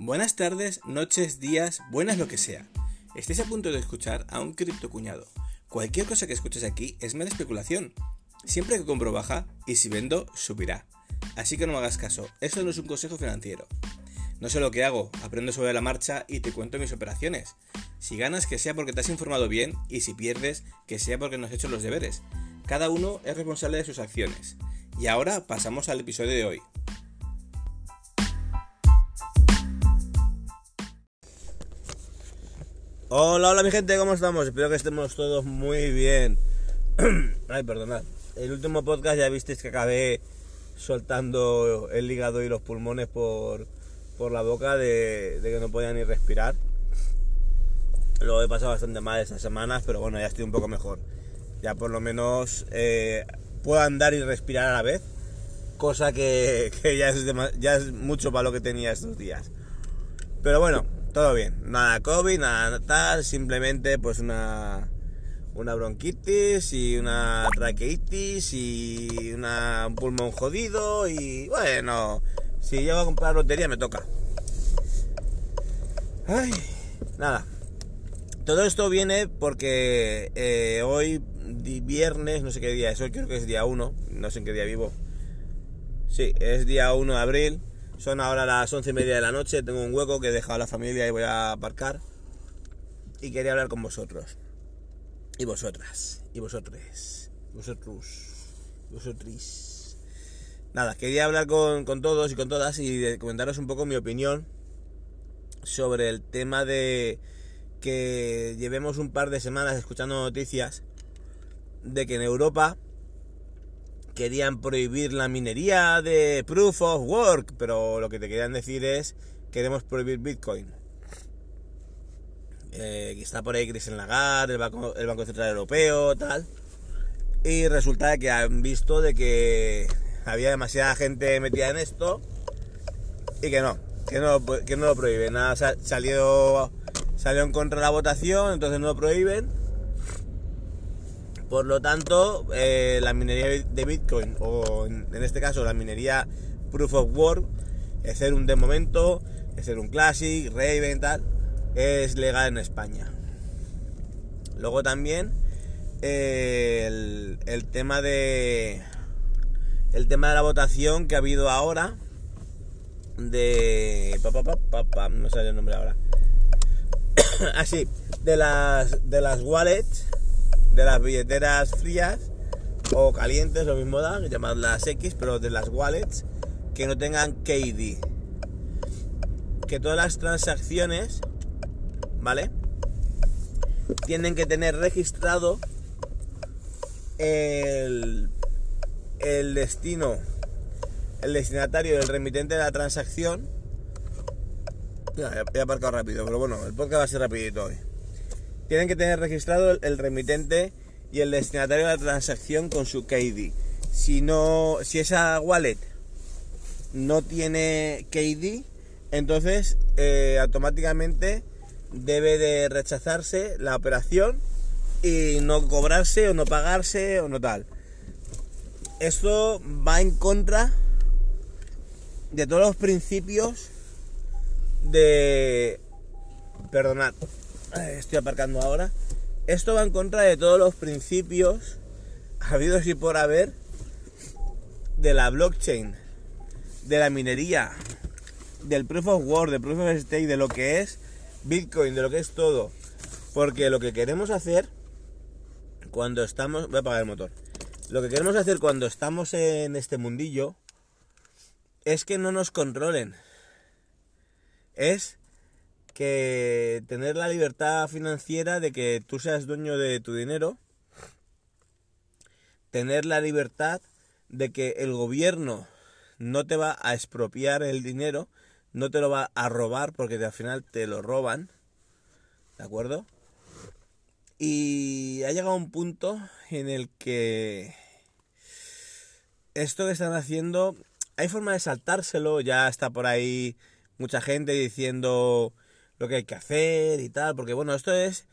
Buenas tardes, noches, días, buenas lo que sea. Estáis a punto de escuchar a un criptocuñado. Cualquier cosa que escuches aquí es mera especulación. Siempre que compro baja y si vendo, subirá. Así que no me hagas caso, esto no es un consejo financiero. No sé lo que hago, aprendo sobre la marcha y te cuento mis operaciones. Si ganas, que sea porque te has informado bien y si pierdes, que sea porque no has hecho los deberes. Cada uno es responsable de sus acciones. Y ahora pasamos al episodio de hoy. Hola, hola mi gente, ¿cómo estamos? Espero que estemos todos muy bien. Ay, perdonad. El último podcast ya visteis que acabé soltando el hígado y los pulmones por, por la boca de, que no podía ni respirar. Lo he pasado bastante mal estas semanas, pero bueno, ya estoy un poco mejor. Ya por lo menos eh, puedo andar y respirar a la vez, cosa que, ya, es ya es mucho para lo que tenía estos días. Pero bueno, todo bien. Nada COVID, nada tal, simplemente pues una, una bronquitis y una traqueitis y una, un pulmón jodido y bueno, si llego a comprar lotería me toca. Ay, nada. Todo esto viene porque eh, hoy viernes, no sé qué día es, hoy creo que es día 1, no sé en qué día vivo. Sí, es día 1 de abril son ahora las once y media de la noche, tengo un hueco que he dejado a la familia y voy a aparcar. Y quería hablar con vosotros. Y vosotras. Y vosotros. Vosotros. Vosotris. Nada, quería hablar con, todos y con todas y comentaros un poco mi opinión sobre el tema de que llevemos un par de semanas escuchando noticias de que en Europa querían prohibir la minería de Proof of Work, pero lo que te querían decir es queremos prohibir Bitcoin. Eh, está por ahí Christian Lagarde, el Banco, el Banco Central Europeo, tal. Y resulta que han visto de que había demasiada gente metida en esto y que no, que no, que no lo prohíben. Nada, salió, salió en contra de la votación, entonces no lo prohíben por lo tanto, eh, la minería de Bitcoin, o en, este caso la minería Proof of Work, un de momento, un Classic, Raven, tal, es legal en España. Luego también eh, el, tema de el tema de la votación que ha habido ahora de pa, no sé el nombre ahora así ah, de las de las wallets de las billeteras frías o calientes, lo mismo da, llamarlas X, pero de las wallets que no tengan KD. Que todas las transacciones, ¿vale? Tienen que tener registrado el, el destino, el destinatario del remitente de la transacción. he aparcado rápido, pero bueno, el podcast va a ser rapidito hoy tienen que tener registrado el remitente y el destinatario de la transacción con su KD. Si no, si esa wallet no tiene KD, entonces eh, automáticamente debe de rechazarse la operación y no cobrarse o no pagarse o no tal. Esto va en contra de todos los principios de... Perdonad, estoy aparcando ahora. Esto va en contra de todos los principios habidos y por haber de la blockchain, de la minería, del proof of work, del proof of stake, de lo que es Bitcoin, de lo que es todo. Porque lo que queremos hacer cuando estamos... Voy a apagar el motor. Lo que queremos hacer cuando estamos en este mundillo es que no nos controlen. Es que tener la libertad financiera de que tú seas dueño de tu dinero, tener la libertad de que el gobierno no te va a expropiar el dinero, no te lo va a robar porque al final te lo roban, ¿de acuerdo? Y ha llegado un punto en el que esto que están haciendo, hay forma de saltárselo, ya está por ahí mucha gente diciendo lo que hay que hacer y tal, porque bueno, esto es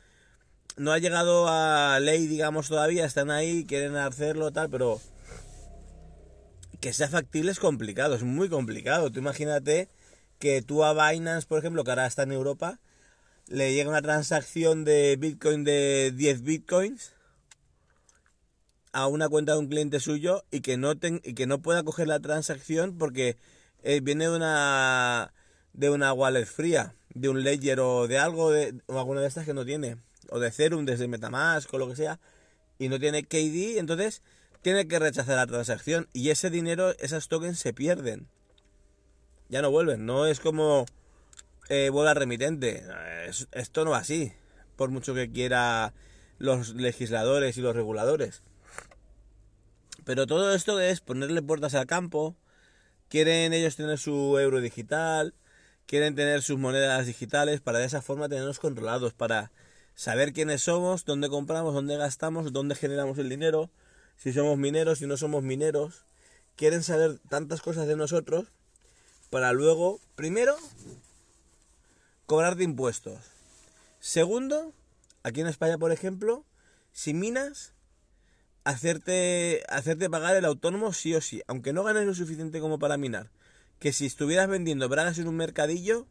no ha llegado a ley, digamos, todavía, están ahí, quieren hacerlo tal, pero que sea factible es complicado, es muy complicado. Tú imagínate que tú a Binance, por ejemplo, que ahora está en Europa, le llega una transacción de Bitcoin de 10 Bitcoins a una cuenta de un cliente suyo y que no, y que no pueda coger la transacción porque eh, viene de una, de una wallet fría, de un ledger o de algo, de, o alguna de estas que no tiene, o de Ethereum, desde Metamask o lo que sea, y no tiene KD, entonces tiene que rechazar la transacción y ese dinero, esas tokens se pierden. Ya no vuelven, no es como eh, remitente. esto no va así, por mucho que quiera los legisladores y los reguladores. Pero todo esto es ponerle puertas al campo. Quieren ellos tener su euro digital, quieren tener sus monedas digitales para de esa forma tenernos controlados, para saber quiénes somos, dónde compramos, dónde gastamos, dónde generamos el dinero si somos mineros, si no somos mineros. Quieren saber tantas cosas de nosotros para luego, primero, cobrar de impuestos. Segundo, aquí en España, por ejemplo, si minas, hacerte, hacerte pagar el autónomo sí o sí, aunque no ganes lo suficiente como para minar. Que si estuvieras vendiendo bragas en un mercadillo,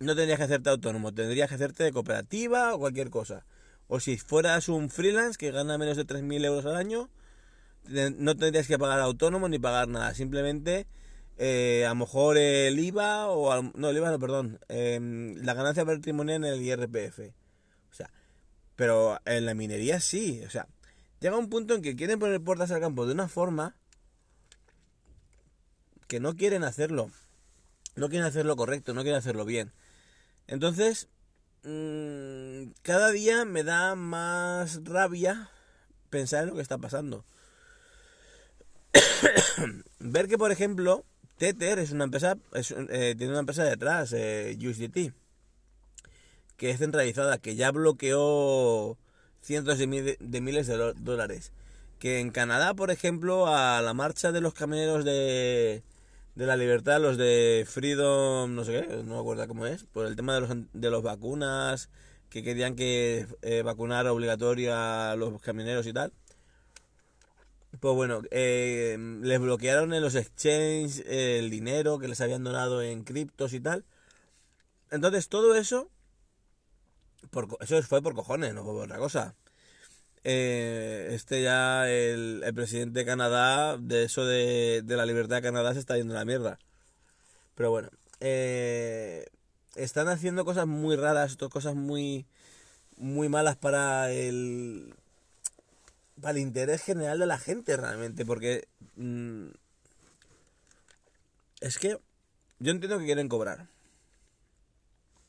no tendrías que hacerte autónomo, tendrías que hacerte de cooperativa o cualquier cosa. O si fueras un freelance que gana menos de 3.000 euros al año, no tendrías que pagar autónomo ni pagar nada. Simplemente, eh, a lo mejor el IVA o... no, el IVA no, perdón. Em, la ganancia patrimonial en el IRPF. O sea, pero en la minería sí. O sea, llega un punto en que quieren poner puertas al campo de una forma que no quieren hacerlo. No quieren hacerlo correcto, no quieren hacerlo bien. Entonces, Mm, cada día me da más rabia pensar en lo que está pasando. Ver que, por ejemplo, Tether es una empresa, eh, tiene una empresa detrás, eh, USDT, que es centralizada, que ya bloqueó cientos de, miles de dólares. Que en Canadá, por ejemplo, a la marcha de los camioneros de, de la libertad, los de Freedom, no sé qué, no me acuerdo cómo es, por el tema de los, de los vacunas, que querían que eh, vacunar obligatorio a los camioneros y tal. Pues bueno, eh, les bloquearon en los exchanges el dinero que les habían donado en criptos y tal. Entonces todo eso, por, eso fue por cojones, no fue por otra cosa. Eh, este ya, el, presidente de Canadá, de eso de, la libertad de Canadá se está yendo a la mierda. Pero bueno, eh, están haciendo cosas muy raras, cosas muy, muy malas para el, para el interés general de la gente realmente, porque mm, es que yo entiendo que quieren cobrar.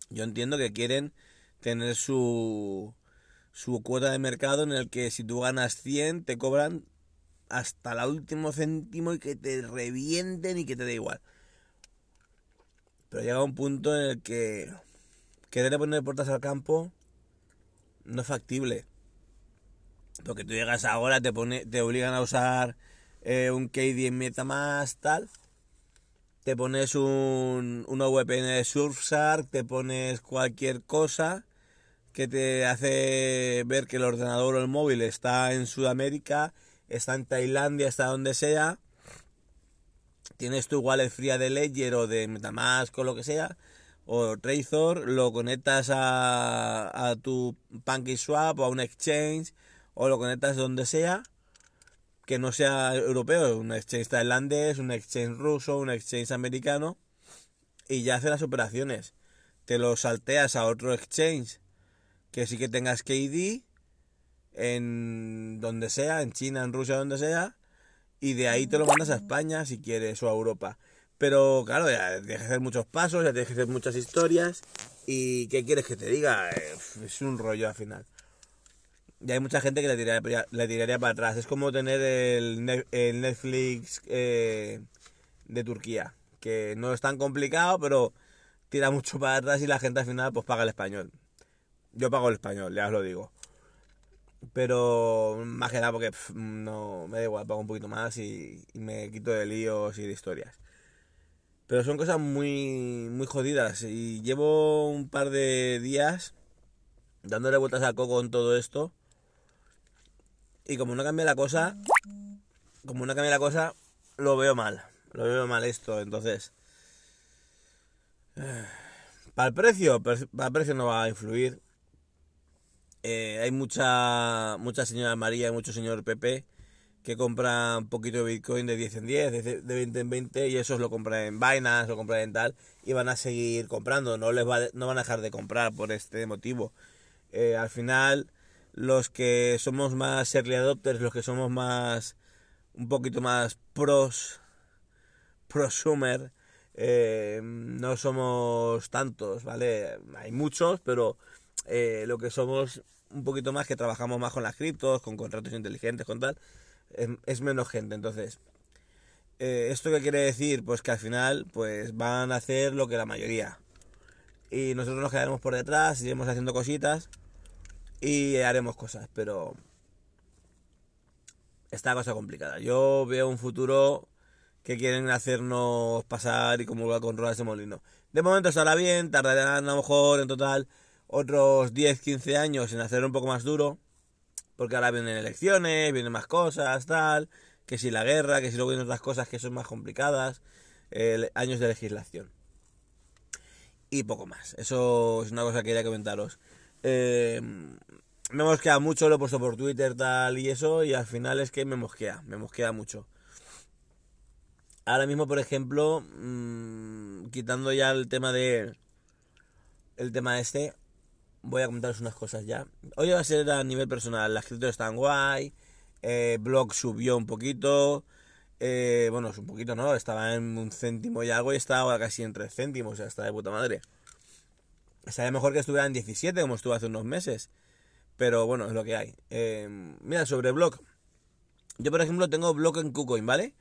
Yo entiendo que quieren tener su su cuota de mercado en el que si tú ganas 100 te cobran hasta el último céntimo y que te revienten y que te da igual. Pero llega un punto en el que querer poner puertas al campo no es factible. Porque tú llegas ahora, te, pone, te obligan a usar eh, un KD en MetaMask, tal. Te pones un, una VPN de Surfshark, te pones cualquier cosa que te hace ver que el ordenador o el móvil está en Sudamérica, está en Tailandia, está donde sea. Tienes tu wallet fría de Ledger o de Metamask o lo que sea, o Trezor, lo conectas a, a tu PancakeSwap o a un exchange, o lo conectas donde sea, que no sea europeo, un exchange tailandés, un exchange ruso, un exchange americano, y ya hace las operaciones. Te lo salteas a otro exchange que sí que tengas KD en donde sea, en China, en Rusia, donde sea, y de ahí te lo mandas a España si quieres o a Europa. Pero claro, ya tienes que hacer muchos pasos, ya tienes que hacer muchas historias. ¿Y qué quieres que te diga? Es un rollo al final. Y hay mucha gente que le tiraría, tiraría para atrás. Es como tener el, Netflix eh, de Turquía, que no es tan complicado, pero tira mucho para atrás y la gente al final pues paga el español. Yo pago el español, ya os lo digo. Pero más que nada porque no me da igual, pago un poquito más y, me quito de líos y de historias. Pero son cosas muy, muy jodidas y llevo un par de días dándole vueltas a coco con todo esto. Y como no cambia la cosa, como no cambia la cosa, lo veo mal. Lo veo mal esto. Entonces, Para el precio, para el precio no va a influir. Eh, hay mucha, mucha señora María y mucho señor Pepe que compran un poquito de Bitcoin de 10 en 10, de 20 en 20 y esos lo compran en Binance, lo compran en tal y van a seguir comprando, no les va, no van a dejar de comprar por este motivo. Eh, al final, los que somos más early adopters, los que somos más, un poquito más pros, prosumer, eh, no somos tantos, ¿vale? Hay muchos, pero eh, lo que somos un poquito más, que trabajamos más con las criptos, con contratos inteligentes, con tal, es, menos gente. Entonces, eh, ¿esto qué quiere decir? Pues que al final, pues van a hacer lo que la mayoría. Y nosotros nos quedaremos por detrás, iremos haciendo cositas y haremos cosas, pero esta cosa complicada. Yo veo un futuro que quieren hacernos pasar y como con ruedas de molino. De momento estará bien, tardarán a lo mejor en total otros 10, 15 años en hacer un poco más duro, porque ahora vienen elecciones, vienen más cosas, tal, que si la guerra, que si luego vienen otras cosas que son más complicadas, años de legislación. Y poco más. Eso es una cosa que quería comentaros. Eh, me mosquea mucho, lo he puesto por Twitter, tal y eso, y al final es que me mosquea, me mosquea mucho. Ahora mismo, por ejemplo, mm, quitando ya el tema de. El tema este, voy a comentaros unas cosas ya. Hoy va a ser a nivel personal. Las criptos están guay. Eh, blog subió un poquito. Eh, bueno, es un poquito, ¿no? Estaba en un céntimo y algo y está ahora casi en tres céntimos. O sea, está de puta madre. Estaría mejor que estuviera en 17 como estuvo hace unos meses. Pero bueno, es lo que hay. Eh, mira, sobre blog. Yo, por ejemplo, tengo blog en KuCoin, ¿vale?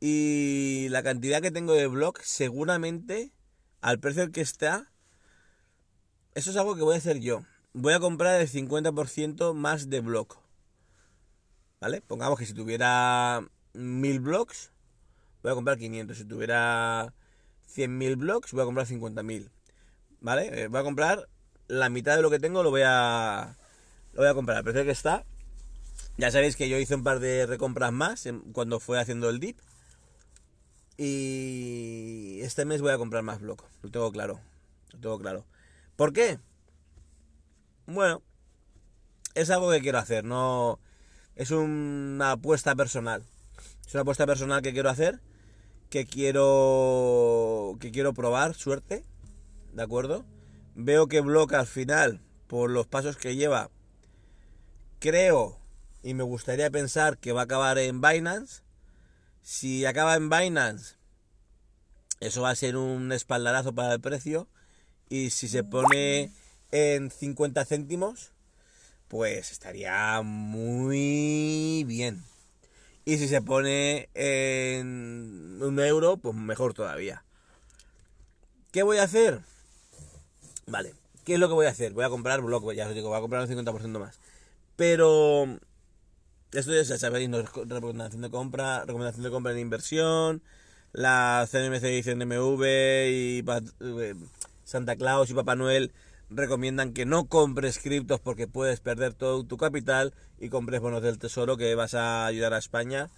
Y la cantidad que tengo de blog, seguramente, al precio que está, eso es algo que voy a hacer yo. Voy a comprar el 50% más de blog. ¿Vale? Pongamos que si tuviera 1000 blogs, voy a comprar 500. Si tuviera 100.000 blogs, voy a comprar 50.000. ¿Vale? Eh, voy a comprar la mitad de lo que tengo, lo voy a, lo voy a comprar al precio que está. Ya sabéis que yo hice un par de recompras más cuando fue haciendo el dip. Y este mes voy a comprar más blog. Lo tengo claro. Lo tengo claro. ¿Por qué? Bueno, es algo que quiero hacer, no es una apuesta personal. Es una apuesta personal que quiero hacer, que quiero que quiero probar, suerte, ¿de acuerdo? Veo que bloca al final por los pasos que lleva. Creo y me gustaría pensar que va a acabar en Binance. Si acaba en Binance, eso va a ser un espaldarazo para el precio y si se pone en 50 céntimos, pues estaría muy bien. Y si se pone en un euro, pues mejor todavía. ¿Qué voy a hacer? Vale, ¿qué es lo que voy a hacer? Voy a comprar block, ya os digo, voy a comprar un 50% más. Pero esto ya sabéis, recomendación de compra, recomendación de compra en inversión, la CNMC y CNMV y eh, Santa Claus y Papá Noel recomiendan que no compres criptos porque puedes perder todo tu capital y compres bonos del tesoro que vas a ayudar a España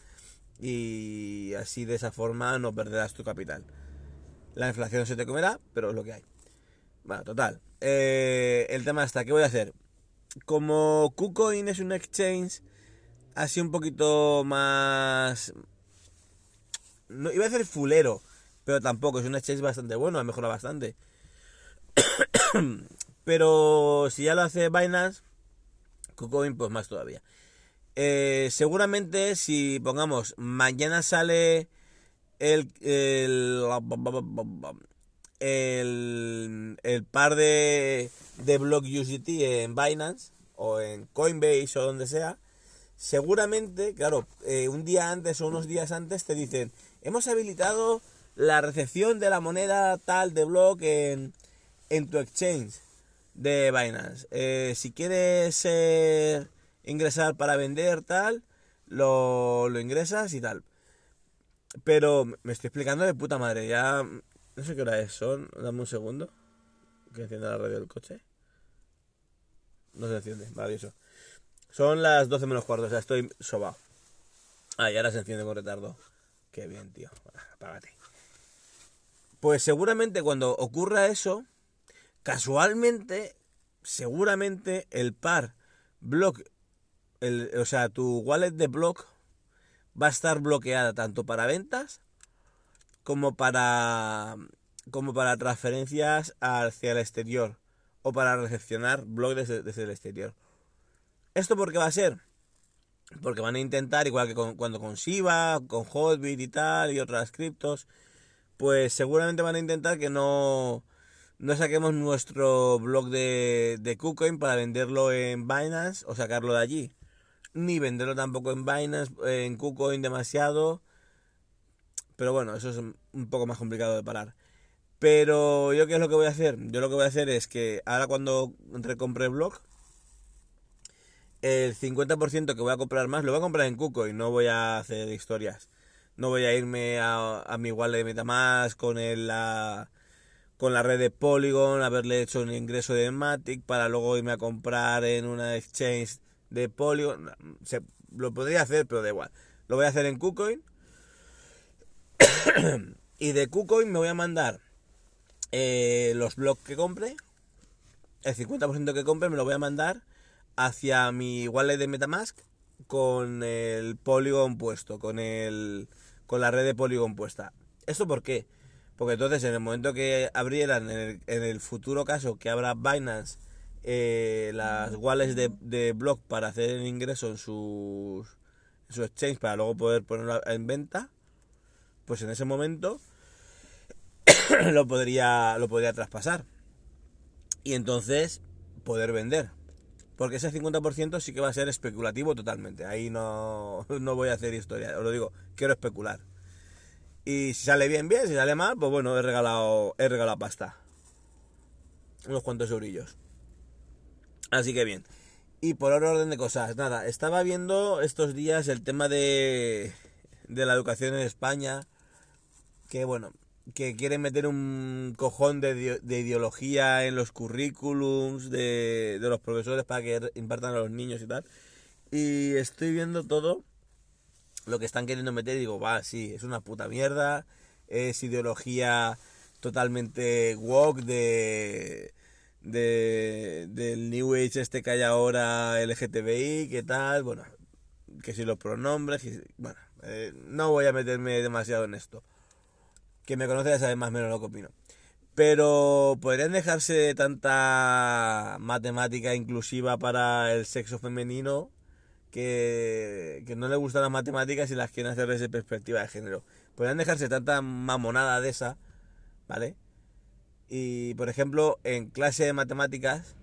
y así de esa forma no perderás tu capital. La inflación se te comerá, pero es lo que hay. Bueno, total. Eh, el tema está, ¿qué voy a hacer? Como KuCoin es un exchange así un poquito más... Iba a decir fulero, pero tampoco, es un exchange bastante bueno, ha mejorado bastante. Pero si ya lo hace Binance, KuCoin pues más todavía. Eh, seguramente si pongamos mañana sale el, el, el, par de, de block USDT en Binance o en Coinbase o donde sea, seguramente, claro, eh, un día antes o unos días antes te dicen, hemos habilitado la recepción de la moneda tal de block en en tu exchange de Binance. Eh, si quieres eh, ingresar para vender tal, lo, lo ingresas y tal. Pero me estoy explicando de puta madre. Ya no sé qué hora es. Son. Dame un segundo. Que encienda la radio del coche. No se enciende. Maravilloso. Son las 12 menos cuarto. O sea, estoy sobado. Ah, y ahora se enciende con retardo. Qué bien, tío. Apágate. Pues seguramente cuando ocurra eso, casualmente, seguramente el par block, el, o sea, tu wallet de block va a estar bloqueada tanto para ventas como para como para transferencias hacia el exterior o para recepcionar blogs desde, el exterior. ¿Esto por qué va a ser? Porque van a intentar, igual que cuando con Shiba, con Hotbit y tal, y otras criptos, pues seguramente van a intentar que no, no saquemos nuestro blog de, de KuCoin para venderlo en Binance o sacarlo de allí. Ni venderlo tampoco en Binance, en KuCoin demasiado. Pero bueno, eso es un poco más complicado de parar. Pero yo qué es lo que voy a hacer? Yo lo que voy a hacer es que ahora cuando recompre el blog, el 50% que voy a comprar más lo voy a comprar en KuCoin, no voy a hacer historias. No voy a irme a, mi wallet de Metamask con la con la red de Polygon, haberle hecho un ingreso de Matic para luego irme a comprar en una exchange de Polygon. Se, lo podría hacer, pero da igual. Lo voy a hacer en KuCoin. y de KuCoin me voy a mandar eh, los blogs que compre. El 50% que compre me lo voy a mandar hacia mi wallet de Metamask con el Polygon puesto, con el con la red de Polygon puesta. ¿Esto por qué? Porque entonces en el momento que abrieran, en el, futuro caso que abra Binance eh, las wallets de, de block para hacer el ingreso en sus, en su exchange para luego poder ponerlo en venta, pues en ese momento lo podría lo podría traspasar y entonces poder vender porque ese 50% sí que va a ser especulativo totalmente. Ahí no, no voy a hacer historia, os lo digo, quiero especular. Y si sale bien, bien, si sale mal, pues bueno, he regalado, he regalado pasta. Unos cuantos eurillos. Así que bien. Y por orden de cosas, nada, estaba viendo estos días el tema de, de la educación en España. Que bueno, que quieren meter un cojón de, de ideología en los currículums de, de, los profesores para que impartan a los niños y tal. Y estoy viendo todo lo que están queriendo meter digo, va, sí, es una puta mierda, es ideología totalmente woke de, de del New Age este que hay ahora LGTBI, qué tal, bueno, que si los pronombres, bueno, eh, no voy a meterme demasiado en esto. Que me conoce ya sabe más o menos lo que opino. Pero podrían dejarse de tanta matemática inclusiva para el sexo femenino que, no le gustan las matemáticas y las quieren hacer desde perspectiva de género. Podrían dejarse tanta mamonada de esa, ¿vale? Y por ejemplo, en clase de matemáticas,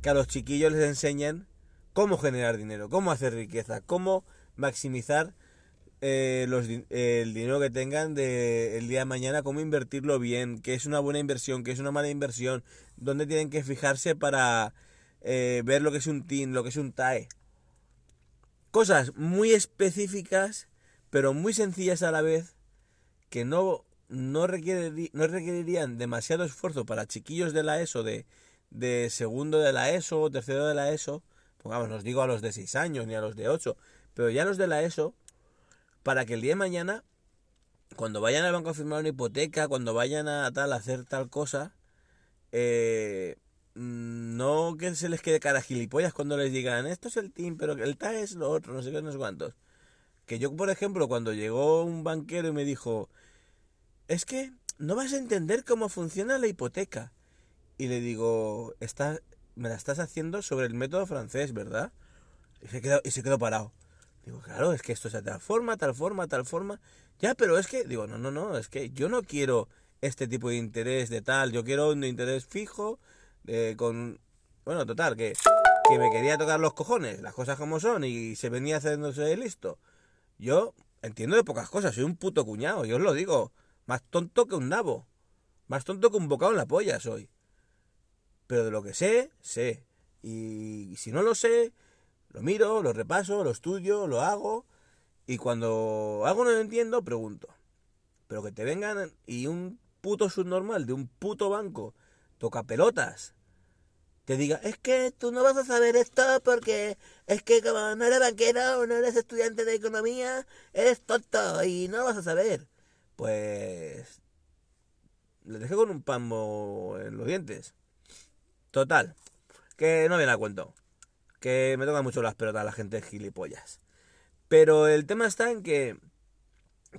que a los chiquillos les enseñen cómo generar dinero, cómo hacer riqueza, cómo maximizar eh, los, el dinero que tengan de el día de mañana, cómo invertirlo bien, qué es una buena inversión, qué es una mala inversión, dónde tienen que fijarse para eh, ver lo que es un TIN, lo que es un TAE. Cosas muy específicas, pero muy sencillas a la vez, que no, no, no requerirían demasiado esfuerzo para chiquillos de la ESO, de, de segundo de la ESO o tercero de la ESO, pongamos, nos digo a los de 6 años ni a los de 8, pero ya los de la ESO, para que el día de mañana, cuando vayan al banco a firmar una hipoteca, cuando vayan a tal a hacer tal cosa, eh, no que se les quede cara gilipollas cuando les digan esto es el team, pero el TAE es lo otro, no sé qué, no sé cuántos. Que yo, por ejemplo, cuando llegó un banquero y me dijo, es que no vas a entender cómo funciona la hipoteca. Y le digo, está, me la estás haciendo sobre el método francés, ¿verdad? Y se quedó, y se quedó parado. Digo, claro, es que esto es de tal forma, tal forma, tal forma. Ya, pero es que, digo, no, no, no, es que yo no quiero este tipo de interés de tal, yo quiero un interés fijo, con... Bueno, total, que, que me quería tocar los cojones, las cosas como son, y se venía haciéndose listo. Yo entiendo de pocas cosas, soy un puto cuñado, yo os lo digo. Más tonto que un nabo. Más tonto que un bocado en la polla soy. Pero de lo que sé, sé. Y si no lo sé, lo miro, lo repaso, lo estudio, lo hago. Y cuando algo no lo entiendo, pregunto. Pero que te vengan y un puto subnormal de un puto banco toca pelotas te diga, es que tú no vas a saber esto porque es que como no eres banquero no eres estudiante de economía, eres tonto y no vas a saber. Pues Les dejé con un pambo en los dientes. Total. Que no viene a cuento. Que me tocan mucho las pelotas la gente gilipollas. Pero el tema está en que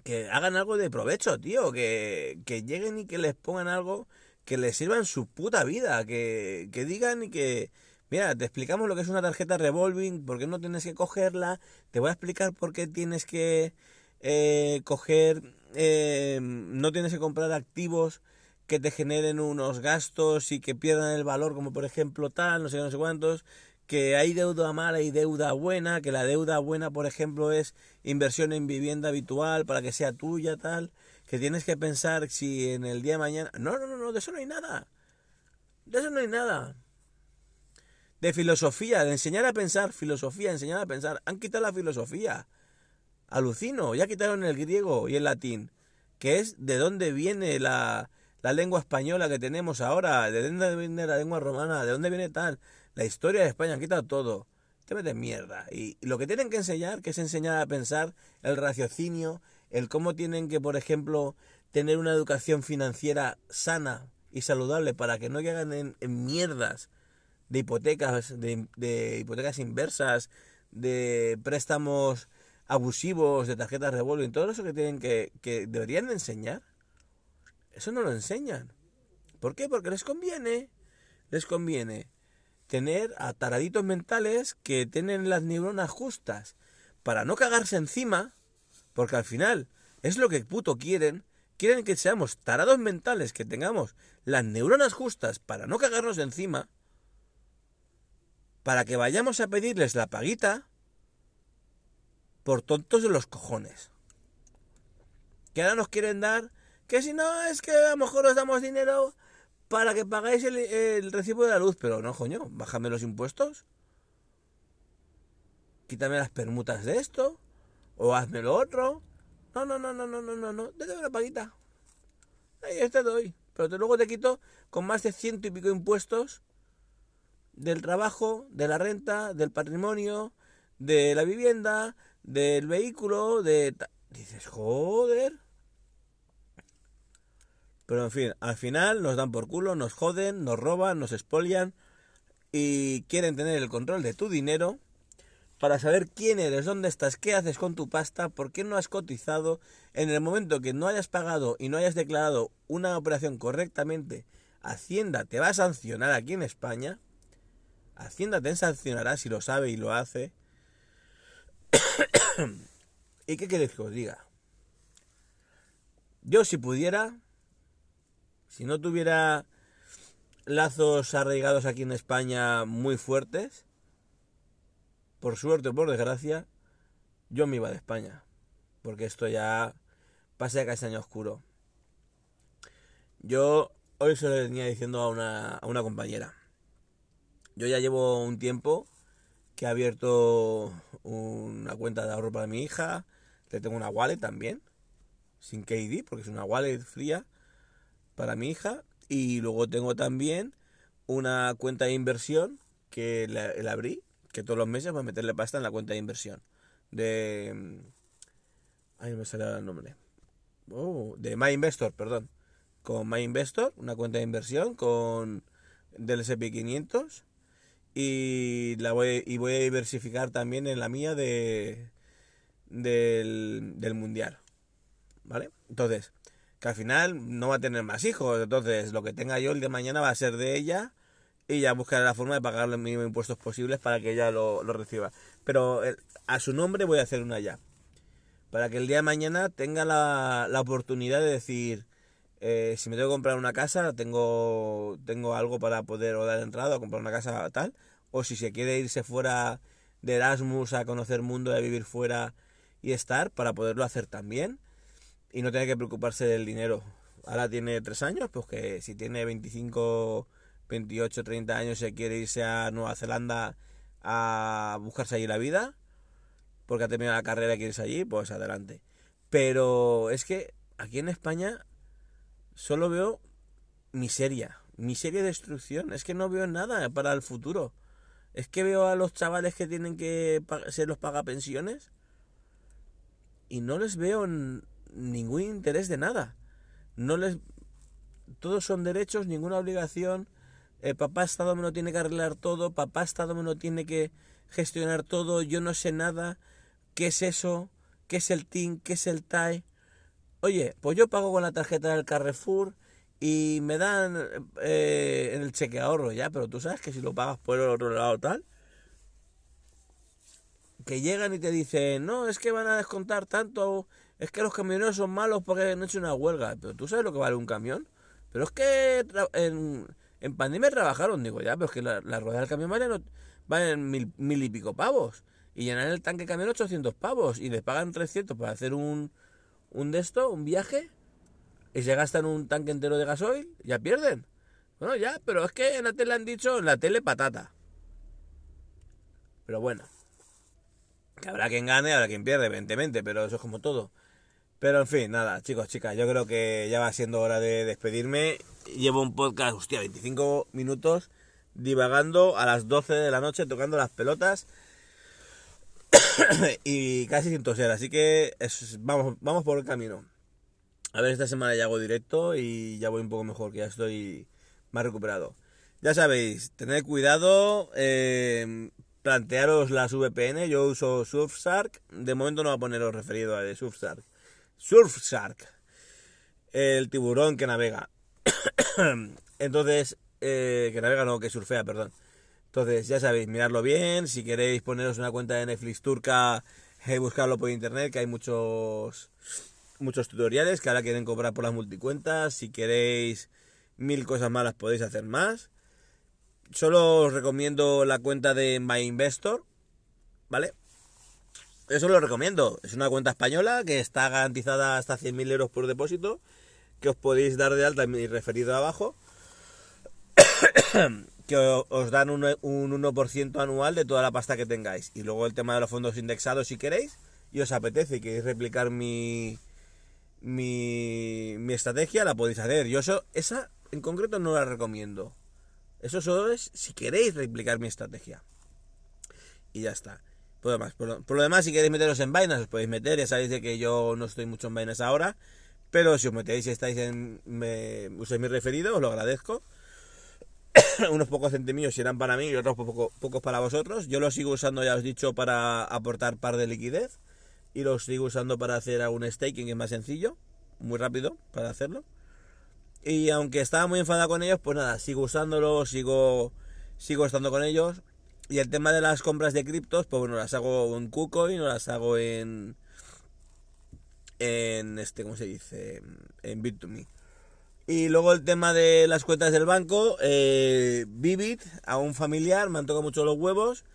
que hagan algo de provecho, tío, que, que lleguen y que les pongan algo que les sirva en su puta vida, que, que digan y que, mira, te explicamos lo que es una tarjeta revolving, por qué no tienes que cogerla, te voy a explicar por qué tienes que eh, coger, eh, no tienes que comprar activos que te generen unos gastos y que pierdan el valor, como por ejemplo tal, no sé, no sé cuántos, que hay deuda mala y deuda buena, que la deuda buena, por ejemplo, es inversión en vivienda habitual para que sea tuya, tal, que tienes que pensar si en el día de mañana... No, no, no, no, de eso no hay nada. De eso no hay nada. De filosofía, de enseñar a pensar, filosofía, enseñar a pensar. Han quitado la filosofía. Alucino, ya quitaron el griego y el latín, que es de dónde viene la, la lengua española que tenemos ahora, de dónde viene la lengua romana, de dónde viene tal la historia de España, han quitado todo. Te metes mierda. Y lo que tienen que enseñar, que es enseñar a pensar el raciocinio, el cómo tienen que, por ejemplo, tener una educación financiera sana y saludable para que no caigan en, mierdas de hipotecas, de, hipotecas inversas, de préstamos abusivos, de tarjetas revolving, todo eso que tienen que, que deberían enseñar. Eso no lo enseñan. ¿Por qué? Porque les conviene. Les conviene tener a taraditos mentales que tienen las neuronas justas para no cagarse encima, porque al final es lo que puto quieren, quieren que seamos tarados mentales, que tengamos las neuronas justas para no cagarnos encima, para que vayamos a pedirles la paguita por tontos de los cojones. Que ahora nos quieren dar, que si no es que a lo mejor os damos dinero para que pagáis el, recibo de la luz. Pero no, coño, bájame los impuestos. Quítame las permutas de esto. O hazme lo otro. No, no, no, no, no, no, no, no. Te una paguita. Ahí te doy. Pero te, luego te quito con más de ciento y pico impuestos del trabajo, de la renta, del patrimonio, de la vivienda, del vehículo, de... Dices, joder. Pero en fin, al final nos dan por culo, nos joden, nos roban, nos expolian y quieren tener el control de tu dinero para saber quién eres, dónde estás, qué haces con tu pasta, por qué no has cotizado. En el momento que no hayas pagado y no hayas declarado una operación correctamente, Hacienda te va a sancionar aquí en España. Hacienda te sancionará si lo sabe y lo hace. ¿Y qué queréis que os diga? Yo si pudiera, si no tuviera lazos arraigados aquí en España muy fuertes, por suerte o por desgracia, yo me iba de España. Porque esto ya pasa casi año oscuro. Yo hoy se lo venía diciendo a una, a una compañera. Yo ya llevo un tiempo que he abierto una cuenta de ahorro para mi hija. Le tengo una wallet también, sin KD, porque es una wallet fría para mi hija y luego tengo también una cuenta de inversión que la, abrí, que todos los meses voy a meterle pasta en la cuenta de inversión. De... Mm, ay, me sale el nombre. Oh, de My Investor, perdón. Con My Investor, una cuenta de inversión con del SP500 y la voy y voy a diversificar también en la mía de del, del mundial. ¿Vale? Entonces, que al final no va a tener más hijos. Entonces, lo que tenga yo el de mañana va a ser de ella y ya buscaré la forma de pagar los mínimos impuestos posibles para que ella lo, reciba. Pero eh, a su nombre voy a hacer una ya. Para que el día de mañana tenga la, la oportunidad de decir, eh, si me tengo que comprar una casa, tengo, tengo algo para poder o dar entrada o comprar una casa tal. O si se quiere irse fuera de Erasmus a conocer mundo, a vivir fuera y estar, para poderlo hacer también y no tiene que preocuparse del dinero. Ahora tiene tres años, pues que si tiene 25, 28, 30 años se quiere irse a Nueva Zelanda a buscarse allí la vida, porque ha terminado la carrera y quiere irse allí, pues adelante. Pero es que aquí en España solo veo miseria, miseria y destrucción. Es que no veo nada para el futuro. Es que veo a los chavales que tienen que ser los pagapensiones y no les veo ningún interés de nada. No les todos son derechos, ninguna obligación. El papá Estado me lo tiene que arreglar todo, papá Estado me lo tiene que gestionar todo, yo no sé nada. ¿Qué es eso? ¿Qué es el TIN? ¿Qué es el TAE? Oye, pues yo pago con la tarjeta del Carrefour y me dan eh, el cheque ahorro ya, pero tú sabes que si lo pagas por el otro lado tal, que llegan y te dicen, no, es que van a descontar tanto, es que los camioneros son malos porque han hecho una huelga, pero tú sabes lo que vale un camión. Pero es que en, en pandemia trabajaron, digo, ya, pero es que la, rueda del camión vale, valen mil, mil y pico pavos. Y llenan el tanque camión 800 pavos y les pagan 300 para hacer un, un de esto, un viaje, y se gastan un tanque entero de gasoil, ya pierden. Bueno, ya, pero es que en la tele han dicho, en la tele patata. Pero bueno. Que habrá quien gane, habrá quien pierde, evidentemente, pero eso es como todo. Pero en fin, nada, chicos, chicas, yo creo que ya va siendo hora de despedirme. Llevo un podcast, hostia, 25 minutos divagando a las 12 de la noche tocando las pelotas y casi sin toser, así que vamos, vamos por el camino. A ver, esta semana ya hago directo y ya voy un poco mejor, que ya estoy más recuperado. Ya sabéis, tened cuidado, eh, plantearos las VPN, yo uso Surfshark, de momento no voy a poneros referido a Surfshark. Surfshark, el tiburón que navega. Entonces, eh, que navega no, que surfea, perdón. Entonces, ya sabéis, miradlo bien. Si queréis poneros una cuenta de Netflix turca, eh, buscarlo por internet, que hay muchos muchos tutoriales que ahora quieren cobrar por las multicuentas. Si queréis mil cosas malas, podéis hacer más. Solo os recomiendo la cuenta de My Investor, ¿vale? Eso lo recomiendo. Es una cuenta española que está garantizada hasta 100.000 euros por depósito, que os podéis dar de alta en mi referido abajo. que os dan un, 1% anual de toda la pasta que tengáis. Y luego el tema de los fondos indexados si queréis y os apetece y queréis replicar mi, mi, mi estrategia, la podéis hacer. Yo eso, esa en concreto no la recomiendo. Eso solo es si queréis replicar mi estrategia. Y ya está. Por lo, demás, por, lo, demás, si queréis meteros en vainas, os podéis meter. Ya sabéis de que yo no estoy mucho en vainas ahora. Pero si os metéis y estáis en. Me, usáis mi referido, os lo agradezco. unos pocos centimillos irán para mí y otros pocos para vosotros. Yo los sigo usando, ya os he dicho, para aportar par de liquidez. Y los sigo usando para hacer algún staking, que es más sencillo, muy rápido para hacerlo. Y aunque estaba muy enfadado con ellos, pues nada, sigo usándolos, sigo, sigo estando con ellos. Y el tema de las compras de criptos, pues bueno, las hago en KuCoin o las hago en. En este, ¿cómo se dice? En Bit2Me. Y luego el tema de las cuentas del banco, eh, Vivid, a un familiar, me han tocado mucho los huevos.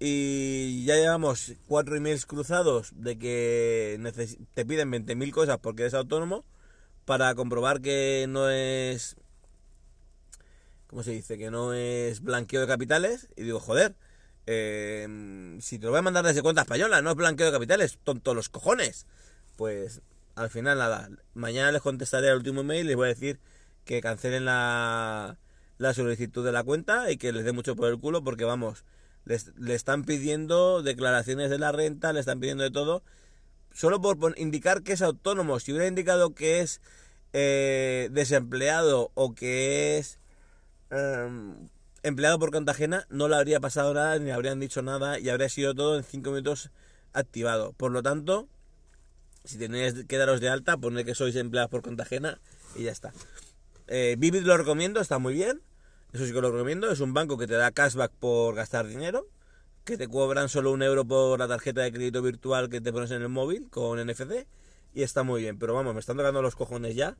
Y ya llevamos cuatro emails cruzados de que te piden 20.000 cosas porque eres autónomo para comprobar que no es... ¿Cómo se dice? Que no es blanqueo de capitales. Y digo, joder, em, si te lo voy a mandar desde cuenta española, no es blanqueo de capitales, tonto los cojones. Pues al final nada, mañana les contestaré al último mail y les voy a decir que cancelen la, la solicitud de la cuenta y que les dé mucho por el culo porque vamos, le están pidiendo declaraciones de la renta, le están pidiendo de todo, solo por indicar que es autónomo. Si hubiera indicado que es eh, desempleado o que es em, empleado por cuenta ajena, no le habría pasado nada ni le habrían dicho nada y habría sido todo en 5 minutos activado. Por lo tanto, si tenéis que daros de alta, poned que sois empleados por cuenta ajena y ya está. Eh, Vivid lo recomiendo, está muy bien. Eso sí que lo recomiendo. Es un banco que te da cashback por gastar dinero. Que te cobran solo un euro por la tarjeta de crédito virtual que te pones en el móvil con NFC. Y está muy bien. Pero vamos, me están tocando los cojones ya.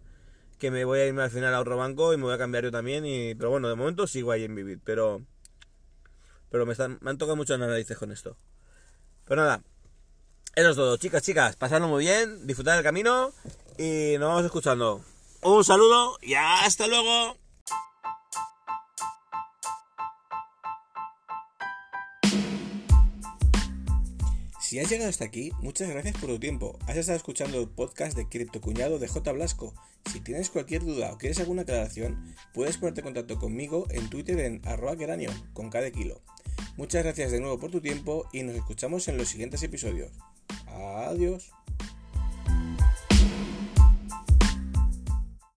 Que me voy a irme al final a otro banco y me voy a cambiar yo también. Y, pero bueno, de momento sigo ahí en Vivid. Pero, pero me, están, me han tocado mucho las narices con esto. Pero nada, eso es todo, chicas, chicas. Pasadlo muy bien, disfrutad del camino y nos vamos escuchando. Un saludo y hasta luego. Si has llegado hasta aquí, muchas gracias por tu tiempo. Has estado escuchando el podcast de Cripto Cuñado de J. Blasco. Si tienes cualquier duda o quieres alguna aclaración, puedes ponerte en contacto conmigo en Twitter en arroba con cada kilo. Muchas gracias de nuevo por tu tiempo y nos escuchamos en los siguientes episodios. Adiós.